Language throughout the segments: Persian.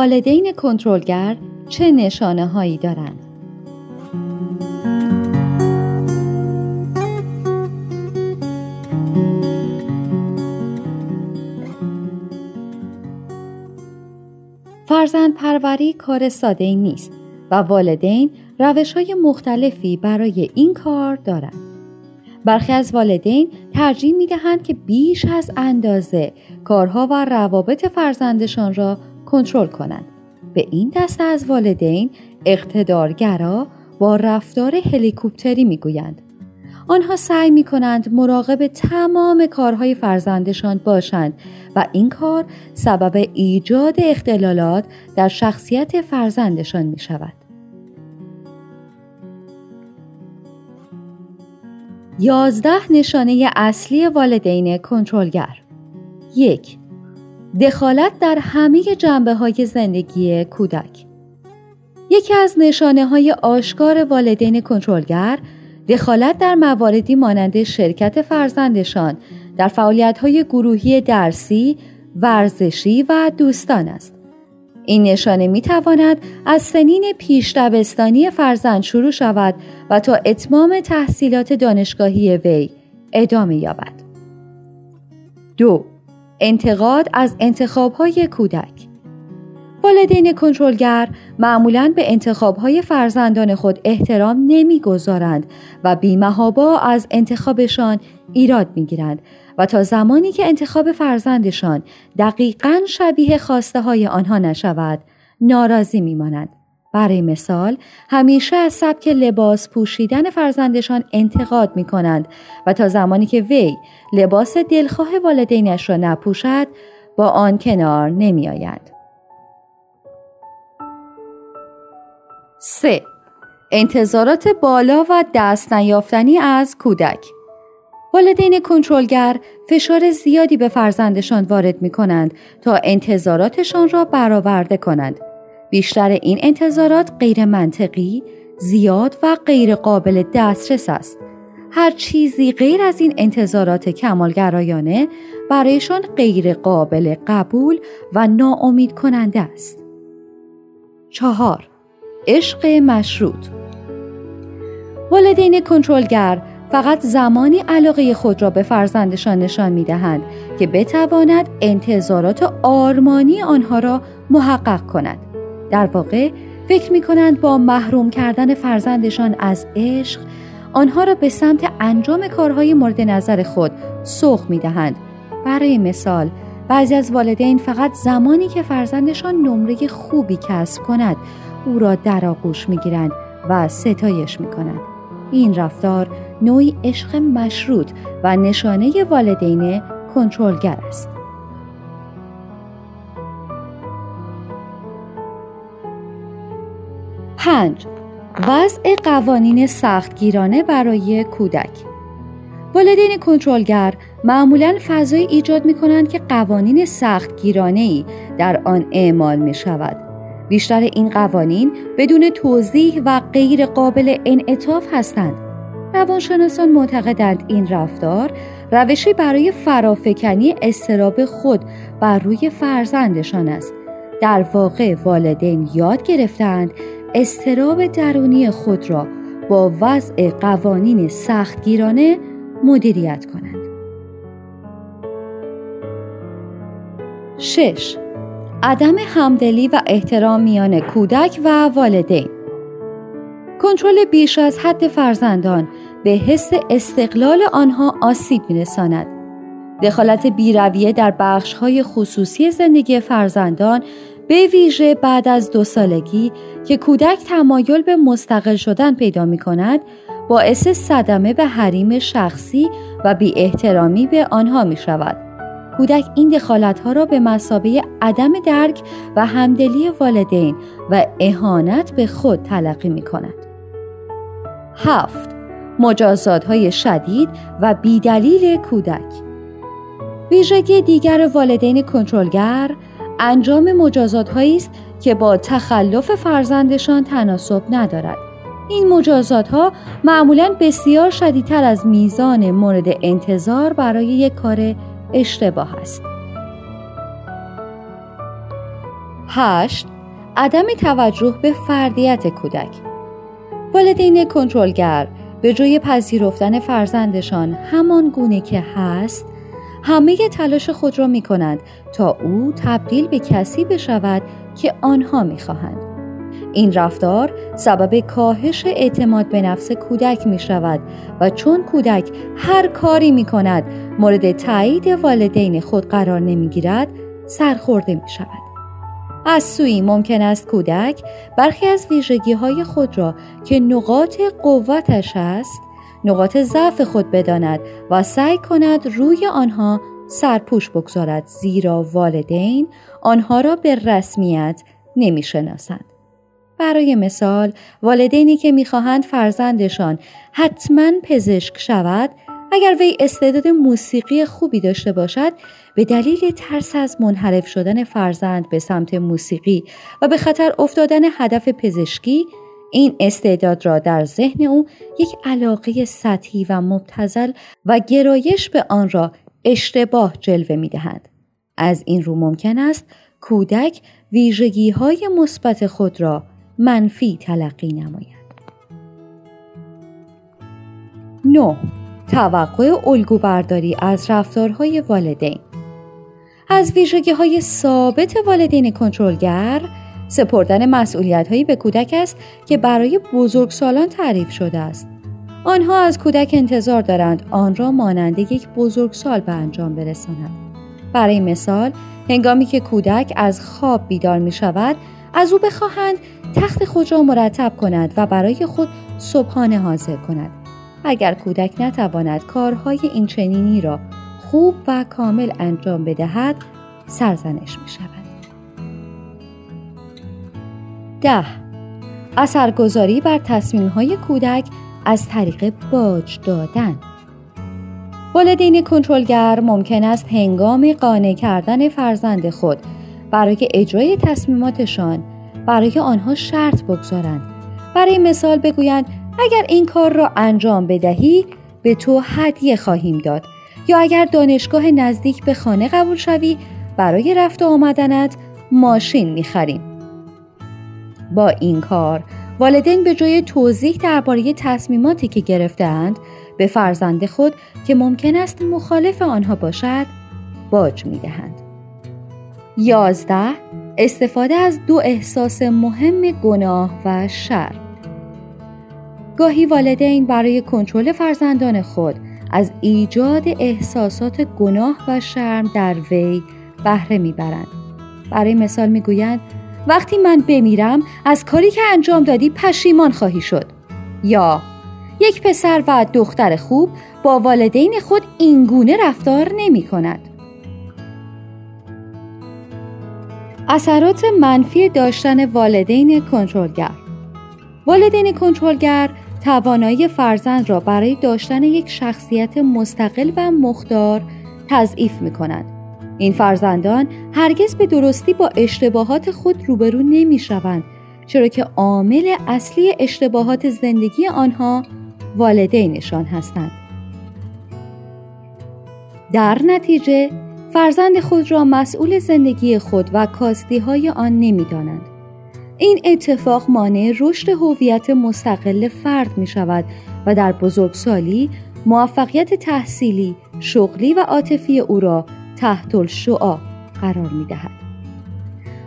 والدین کنترلگر چه نشانه هایی دارند؟ فرزند پروری کار ساده نیست و والدین روش های مختلفی برای این کار دارند. برخی از والدین ترجیح می دهند که بیش از اندازه کارها و روابط فرزندشان را کنترل کنند. به این دسته از والدین اقتدارگرا با رفتار هلیکوپتری می گویند. آنها سعی می کنند مراقب تمام کارهای فرزندشان باشند و این کار سبب ایجاد اختلالات در شخصیت فرزندشان می شود. یازده نشانه اصلی والدین کنترلگر یک دخالت در همه جنبه های زندگی کودک یکی از نشانه های آشکار والدین کنترلگر دخالت در مواردی مانند شرکت فرزندشان در فعالیت های گروهی درسی، ورزشی و دوستان است. این نشانه می تواند از سنین پیش دبستانی فرزند شروع شود و تا اتمام تحصیلات دانشگاهی وی ادامه یابد. دو انتقاد از انتخابهای کودک والدین کنترلگر معمولا به انتخابهای فرزندان خود احترام نمی‌گذارند و بیمهابا از انتخابشان ایراد می‌گیرند و تا زمانی که انتخاب فرزندشان دقیقا شبیه خواسته های آنها نشود ناراضی میمانند. برای مثال همیشه از سبک لباس پوشیدن فرزندشان انتقاد می کنند و تا زمانی که وی لباس دلخواه والدینش را نپوشد با آن کنار نمی آید. 3. انتظارات بالا و دست نیافتنی از کودک والدین کنترلگر فشار زیادی به فرزندشان وارد می کنند تا انتظاراتشان را برآورده کنند. بیشتر این انتظارات غیر منطقی، زیاد و غیر قابل دسترس است. هر چیزی غیر از این انتظارات کمالگرایانه برایشان غیر قابل قبول و ناامید کننده است. چهار عشق مشروط والدین کنترلگر فقط زمانی علاقه خود را به فرزندشان نشان می دهند که بتواند انتظارات آرمانی آنها را محقق کند. در واقع فکر می کنند با محروم کردن فرزندشان از عشق آنها را به سمت انجام کارهای مورد نظر خود سوق می دهند. برای مثال بعضی از والدین فقط زمانی که فرزندشان نمره خوبی کسب کند او را در آغوش می گیرند و ستایش می کنند. این رفتار نوعی عشق مشروط و نشانه والدین کنترلگر است. پنج وضع قوانین سختگیرانه برای کودک والدین کنترلگر معمولا فضای ایجاد می کنند که قوانین سختگیرانه ای در آن اعمال می شود بیشتر این قوانین بدون توضیح و غیر قابل انعطاف هستند. روانشناسان معتقدند این رفتار روشی برای فرافکنی استراب خود بر روی فرزندشان است. در واقع والدین یاد گرفتند استراب درونی خود را با وضع قوانین سختگیرانه مدیریت کنند. 6. عدم همدلی و احترام میان کودک و والدین کنترل بیش از حد فرزندان به حس استقلال آنها آسیب میرساند دخالت بیرویه در بخشهای خصوصی زندگی فرزندان به ویژه بعد از دو سالگی که کودک تمایل به مستقل شدن پیدا می کند باعث صدمه به حریم شخصی و بی احترامی به آنها می شود. کودک این دخالت ها را به مسابه عدم درک و همدلی والدین و اهانت به خود تلقی می کند. هفت مجازات های شدید و بیدلیل کودک ویژگی دیگر والدین کنترلگر انجام مجازات هایی است که با تخلف فرزندشان تناسب ندارد. این مجازات ها معمولا بسیار شدیدتر از میزان مورد انتظار برای یک کار اشتباه است. 8. عدم توجه به فردیت کودک والدین کنترلگر به جای پذیرفتن فرزندشان همان گونه که هست همه تلاش خود را می کنند تا او تبدیل به کسی بشود که آنها می خواهند. این رفتار سبب کاهش اعتماد به نفس کودک می شود و چون کودک هر کاری می کند مورد تایید والدین خود قرار نمی گیرد سرخورده می شود. از سوی ممکن است کودک برخی از ویژگی های خود را که نقاط قوتش است نقاط ضعف خود بداند و سعی کند روی آنها سرپوش بگذارد زیرا والدین آنها را به رسمیت نمی‌شناسند. برای مثال والدینی که می‌خواهند فرزندشان حتما پزشک شود اگر وی استعداد موسیقی خوبی داشته باشد به دلیل ترس از منحرف شدن فرزند به سمت موسیقی و به خطر افتادن هدف پزشکی این استعداد را در ذهن او یک علاقه سطحی و مبتزل و گرایش به آن را اشتباه جلوه می دهد. از این رو ممکن است کودک ویژگی های مثبت خود را منفی تلقی نماید. 9. توقع الگو برداری از رفتارهای والدین از ویژگی های ثابت والدین کنترلگر سپردن مسئولیت به کودک است که برای بزرگسالان تعریف شده است. آنها از کودک انتظار دارند آن را مانند یک بزرگسال به انجام برسانند. برای مثال، هنگامی که کودک از خواب بیدار می شود، از او بخواهند تخت خود را مرتب کند و برای خود صبحانه حاضر کند. اگر کودک نتواند کارهای این چنینی را خوب و کامل انجام بدهد، سرزنش می شود. ده. اثرگذاری بر های کودک از طریق باج دادن. والدین کنترلگر ممکن است هنگام قانع کردن فرزند خود برای اجرای تصمیماتشان برای آنها شرط بگذارند. برای مثال بگویند اگر این کار را انجام بدهی به تو هدیه خواهیم داد. یا اگر دانشگاه نزدیک به خانه قبول شوی برای رفت و آمدنت ماشین می‌خریم. با این کار والدین به جای توضیح درباره تصمیماتی که گرفتهاند به فرزند خود که ممکن است مخالف آنها باشد باج می دهند. یازده استفاده از دو احساس مهم گناه و شر گاهی والدین برای کنترل فرزندان خود از ایجاد احساسات گناه و شرم در وی بهره می‌برند برای مثال می‌گویند وقتی من بمیرم از کاری که انجام دادی پشیمان خواهی شد. یا یک پسر و دختر خوب با والدین خود اینگونه رفتار نمی کند. اثرات منفی داشتن والدین کنترلگر. والدین کنترلگر توانایی فرزند را برای داشتن یک شخصیت مستقل و مختار تضعیف می کند. این فرزندان هرگز به درستی با اشتباهات خود روبرو نمی شوند چرا که عامل اصلی اشتباهات زندگی آنها والدینشان هستند. در نتیجه فرزند خود را مسئول زندگی خود و کاستی های آن نمی دانند. این اتفاق مانع رشد هویت مستقل فرد می شود و در بزرگسالی موفقیت تحصیلی، شغلی و عاطفی او را تحت الشعا قرار می دهد.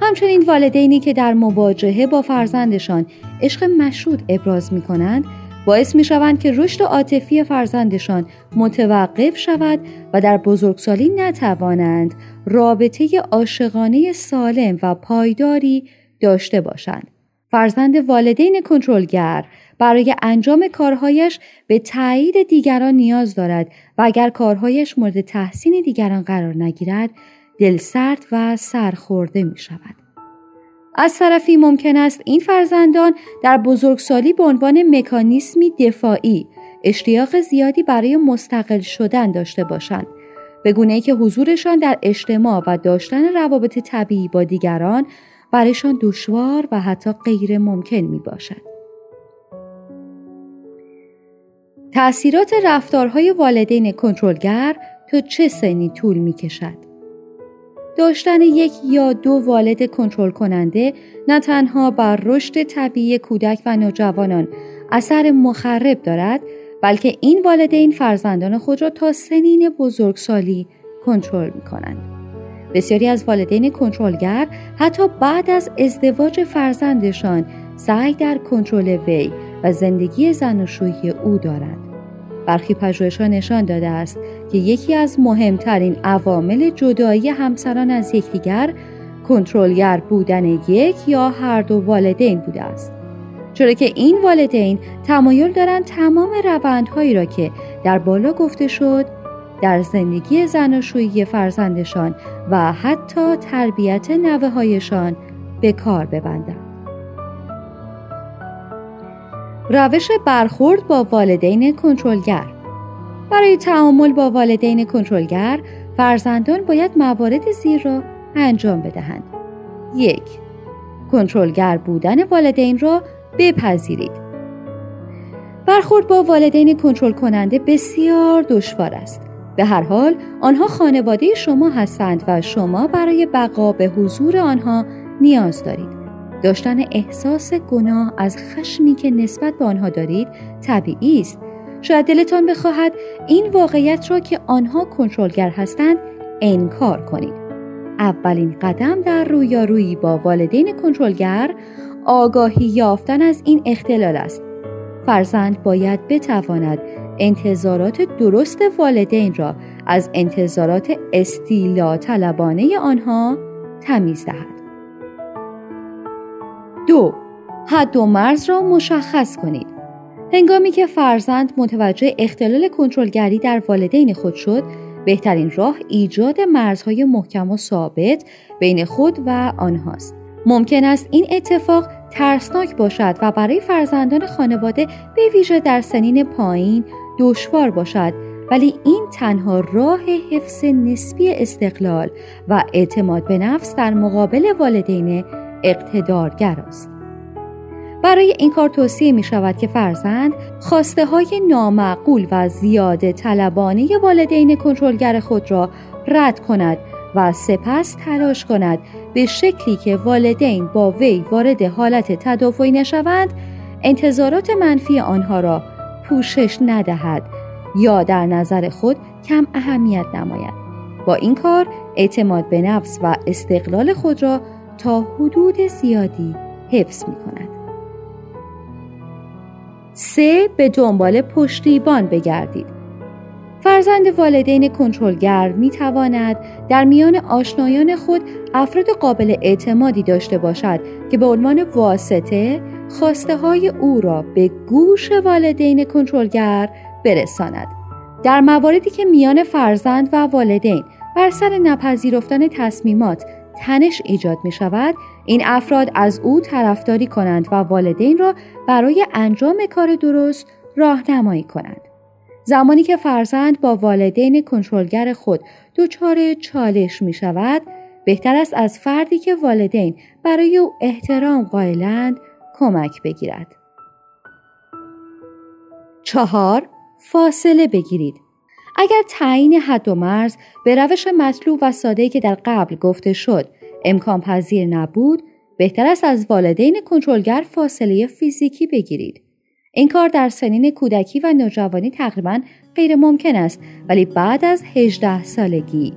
همچنین والدینی که در مواجهه با فرزندشان عشق مشهود ابراز می کنند باعث می شوند که رشد عاطفی فرزندشان متوقف شود و در بزرگسالی نتوانند رابطه عاشقانه سالم و پایداری داشته باشند. فرزند والدین کنترلگر برای انجام کارهایش به تایید دیگران نیاز دارد و اگر کارهایش مورد تحسین دیگران قرار نگیرد دلسرد و سرخورده می شود. از طرفی ممکن است این فرزندان در بزرگسالی به عنوان مکانیسمی دفاعی اشتیاق زیادی برای مستقل شدن داشته باشند به گونه که حضورشان در اجتماع و داشتن روابط طبیعی با دیگران برایشان دشوار و حتی غیر ممکن می باشد. تأثیرات رفتارهای والدین کنترلگر تا چه سنی طول می کشد؟ داشتن یک یا دو والد کنترل کننده نه تنها بر رشد طبیعی کودک و نوجوانان اثر مخرب دارد بلکه این والدین فرزندان خود را تا سنین بزرگسالی کنترل می کنند. بسیاری از والدین کنترلگر حتی بعد از ازدواج فرزندشان سعی در کنترل وی و زندگی زناشویی او دارند. برخی پژوهش‌ها نشان داده است که یکی از مهمترین عوامل جدایی همسران از یکدیگر کنترلگر بودن یک یا هر دو والدین بوده است. چرا که این والدین تمایل دارند تمام روندهایی را که در بالا گفته شد در زندگی زناشویی فرزندشان و حتی تربیت نوه هایشان به کار ببندند. روش برخورد با والدین کنترلگر برای تعامل با والدین کنترلگر فرزندان باید موارد زیر را انجام بدهند. یک کنترلگر بودن والدین را بپذیرید. برخورد با والدین کنترل کننده بسیار دشوار است. به هر حال آنها خانواده شما هستند و شما برای بقا به حضور آنها نیاز دارید. داشتن احساس گناه از خشمی که نسبت به آنها دارید طبیعی است. شاید دلتان بخواهد این واقعیت را که آنها کنترلگر هستند انکار کنید. اولین قدم در رویارویی با والدین کنترلگر آگاهی یافتن از این اختلال است. فرزند باید بتواند انتظارات درست والدین را از انتظارات استیلا طلبانه آنها تمیز دهد دو حد و مرز را مشخص کنید. هنگامی که فرزند متوجه اختلال کنترلگری در والدین خود شد، بهترین راه ایجاد مرزهای محکم و ثابت بین خود و آنهاست. ممکن است این اتفاق ترسناک باشد و برای فرزندان خانواده به ویژه در سنین پایین دشوار باشد ولی این تنها راه حفظ نسبی استقلال و اعتماد به نفس در مقابل والدین اقتدارگر است. برای این کار توصیه می شود که فرزند خواسته های نامعقول و زیاده طلبانه والدین کنترلگر خود را رد کند و سپس تلاش کند به شکلی که والدین با وی وارد حالت تدافعی نشوند انتظارات منفی آنها را پوشش ندهد یا در نظر خود کم اهمیت نماید با این کار اعتماد به نفس و استقلال خود را تا حدود زیادی حفظ می کند. سه به دنبال پشتیبان بگردید. فرزند والدین کنترلگر می تواند در میان آشنایان خود افراد قابل اعتمادی داشته باشد که به عنوان واسطه خواسته های او را به گوش والدین کنترلگر برساند. در مواردی که میان فرزند و والدین بر سر نپذیرفتن تصمیمات تنش ایجاد می شود این افراد از او طرفداری کنند و والدین را برای انجام کار درست راهنمایی کنند زمانی که فرزند با والدین کنترلگر خود دچار چالش می شود بهتر است از فردی که والدین برای او احترام قائلند کمک بگیرد. چهار فاصله بگیرید. اگر تعیین حد و مرز به روش مطلوب و ساده که در قبل گفته شد امکان پذیر نبود بهتر است از والدین کنترلگر فاصله فیزیکی بگیرید. این کار در سنین کودکی و نوجوانی تقریبا غیر ممکن است ولی بعد از 18 سالگی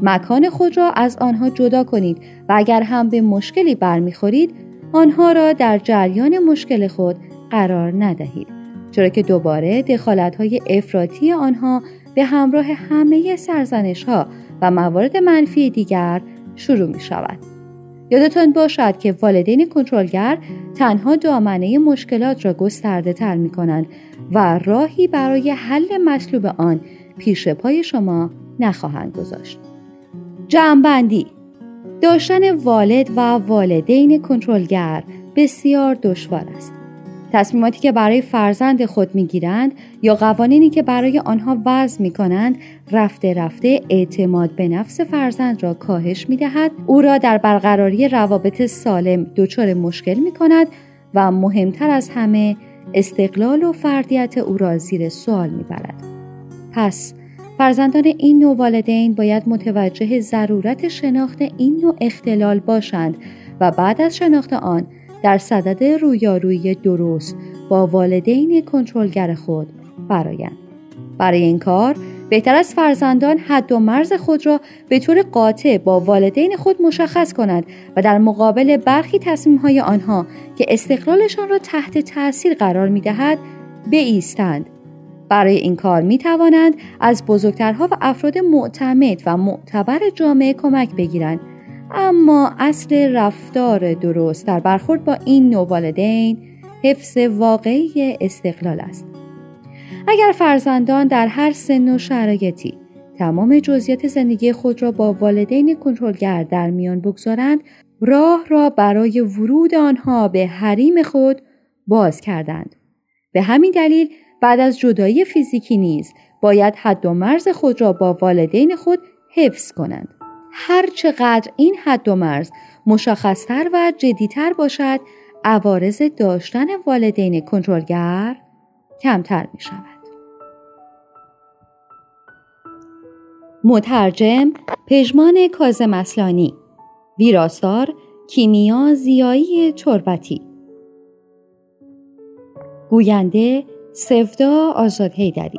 مکان خود را از آنها جدا کنید و اگر هم به مشکلی برمیخورید آنها را در جریان مشکل خود قرار ندهید چرا که دوباره دخالت های افراطی آنها به همراه همه سرزنش ها و موارد منفی دیگر شروع می شود. یادتان باشد که والدین کنترلگر تنها دامنه مشکلات را گسترده تر می کنند و راهی برای حل مطلوب آن پیش پای شما نخواهند گذاشت. جمعبندی داشتن والد و والدین کنترلگر بسیار دشوار است. تصمیماتی که برای فرزند خود می‌گیرند یا قوانینی که برای آنها وضع می کنند رفته رفته اعتماد به نفس فرزند را کاهش می دهد او را در برقراری روابط سالم دچار مشکل می کند و مهمتر از همه استقلال و فردیت او را زیر سوال می برد. پس فرزندان این نوع والدین باید متوجه ضرورت شناخت این نوع اختلال باشند و بعد از شناخت آن در صدد رویارویی درست با والدین کنترلگر خود برایند. برای این کار بهتر از فرزندان حد و مرز خود را به طور قاطع با والدین خود مشخص کنند و در مقابل برخی تصمیمهای آنها که استقلالشان را تحت تأثیر قرار می دهد بایستند. برای این کار می توانند از بزرگترها و افراد معتمد و معتبر جامعه کمک بگیرند اما اصل رفتار درست در برخورد با این نوع والدین حفظ واقعی استقلال است. اگر فرزندان در هر سن و شرایطی تمام جزئیات زندگی خود را با والدین کنترلگر در میان بگذارند راه را برای ورود آنها به حریم خود باز کردند به همین دلیل بعد از جدایی فیزیکی نیز باید حد و مرز خود را با والدین خود حفظ کنند هر چقدر این حد و مرز مشخصتر و جدیتر باشد عوارض داشتن والدین کنترلگر کمتر می شود. مترجم پژمان کازم اصلانی. ویراستار کیمیا زیایی چربتی. گوینده سفدا آزاد هیدری